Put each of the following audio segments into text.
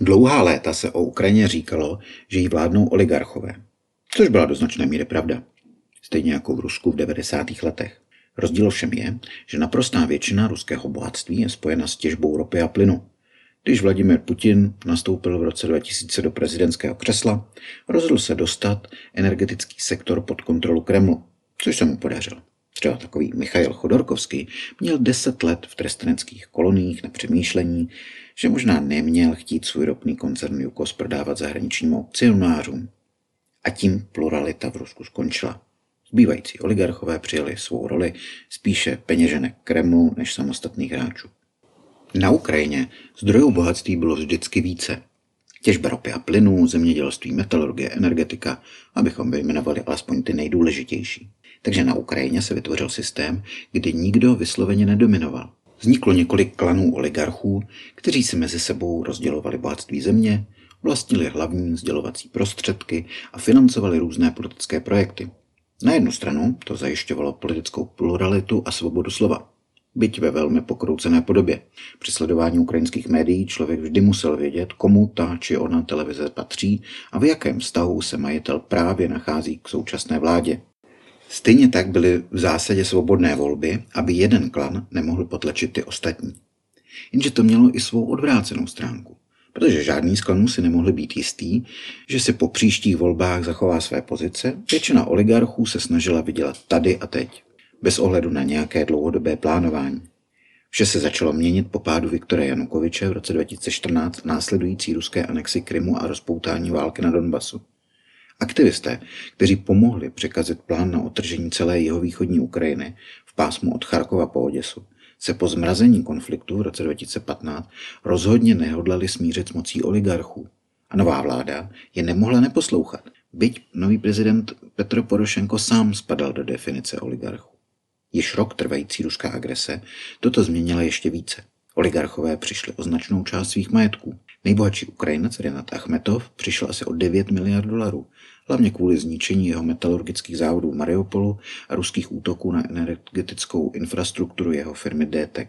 Dlouhá léta se o Ukrajině říkalo, že jí vládnou oligarchové, což byla do značné míry pravda. Stejně jako v Rusku v 90. letech. Rozdíl všem je, že naprostá většina ruského bohatství je spojena s těžbou ropy a plynu. Když Vladimir Putin nastoupil v roce 2000 do prezidentského křesla, rozhodl se dostat energetický sektor pod kontrolu Kremlu, což se mu podařilo. Třeba takový Michail Chodorkovský měl deset let v tresteneckých koloniích na přemýšlení, že možná neměl chtít svůj ropný koncern Jukos prodávat zahraničním aukcionářům. A tím pluralita v Rusku skončila. Zbývající oligarchové přijali svou roli spíše peněženek Kremlu než samostatných hráčů. Na Ukrajině zdrojů bohatství bylo vždycky více. Těžba ropy a plynů, zemědělství, metalurgie, energetika, abychom vyjmenovali alespoň ty nejdůležitější. Takže na Ukrajině se vytvořil systém, kdy nikdo vysloveně nedominoval. Vzniklo několik klanů oligarchů, kteří si mezi sebou rozdělovali bohatství země, vlastnili hlavní sdělovací prostředky a financovali různé politické projekty. Na jednu stranu to zajišťovalo politickou pluralitu a svobodu slova. Byť ve velmi pokroucené podobě. Při sledování ukrajinských médií člověk vždy musel vědět, komu ta či ona televize patří a v jakém vztahu se majitel právě nachází k současné vládě. Stejně tak byly v zásadě svobodné volby, aby jeden klan nemohl potlačit ty ostatní. Jenže to mělo i svou odvrácenou stránku, protože žádný z klanů si nemohl být jistý, že si po příštích volbách zachová své pozice, většina oligarchů se snažila vydělat tady a teď, bez ohledu na nějaké dlouhodobé plánování. Vše se začalo měnit po pádu Viktora Janukoviče v roce 2014 následující ruské anexi Krymu a rozpoutání války na Donbasu. Aktivisté, kteří pomohli překazit plán na otržení celé jeho východní Ukrajiny v pásmu od Charkova po Oděsu, se po zmrazení konfliktu v roce 2015 rozhodně nehodlali smířit s mocí oligarchů. A nová vláda je nemohla neposlouchat, byť nový prezident Petro Porošenko sám spadal do definice oligarchů. Již rok trvající ruská agrese toto změnila ještě více. Oligarchové přišli o značnou část svých majetků. Nejbohatší Ukrajinec Renat Achmetov přišel asi o 9 miliard dolarů, hlavně kvůli zničení jeho metalurgických závodů v Mariupolu a ruských útoků na energetickou infrastrukturu jeho firmy DTEC.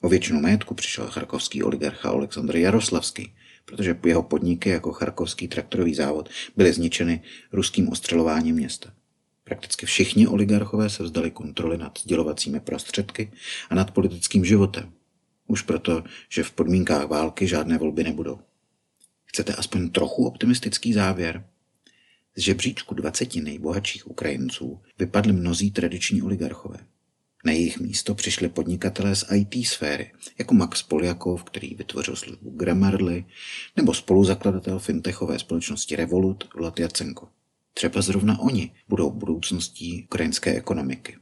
O většinu majetku přišel charkovský oligarcha Oleksandr Jaroslavský, protože jeho podniky jako charkovský traktorový závod byly zničeny ruským ostřelováním města. Prakticky všichni oligarchové se vzdali kontroly nad sdělovacími prostředky a nad politickým životem. Už proto, že v podmínkách války žádné volby nebudou. Chcete aspoň trochu optimistický závěr? Z žebříčku 20 nejbohatších Ukrajinců vypadli mnozí tradiční oligarchové. Na jejich místo přišli podnikatelé z IT sféry, jako Max Poljakov, který vytvořil službu Grammarly, nebo spoluzakladatel fintechové společnosti Revolut Vlad Jacenko. Třeba zrovna oni budou budoucností ukrajinské ekonomiky.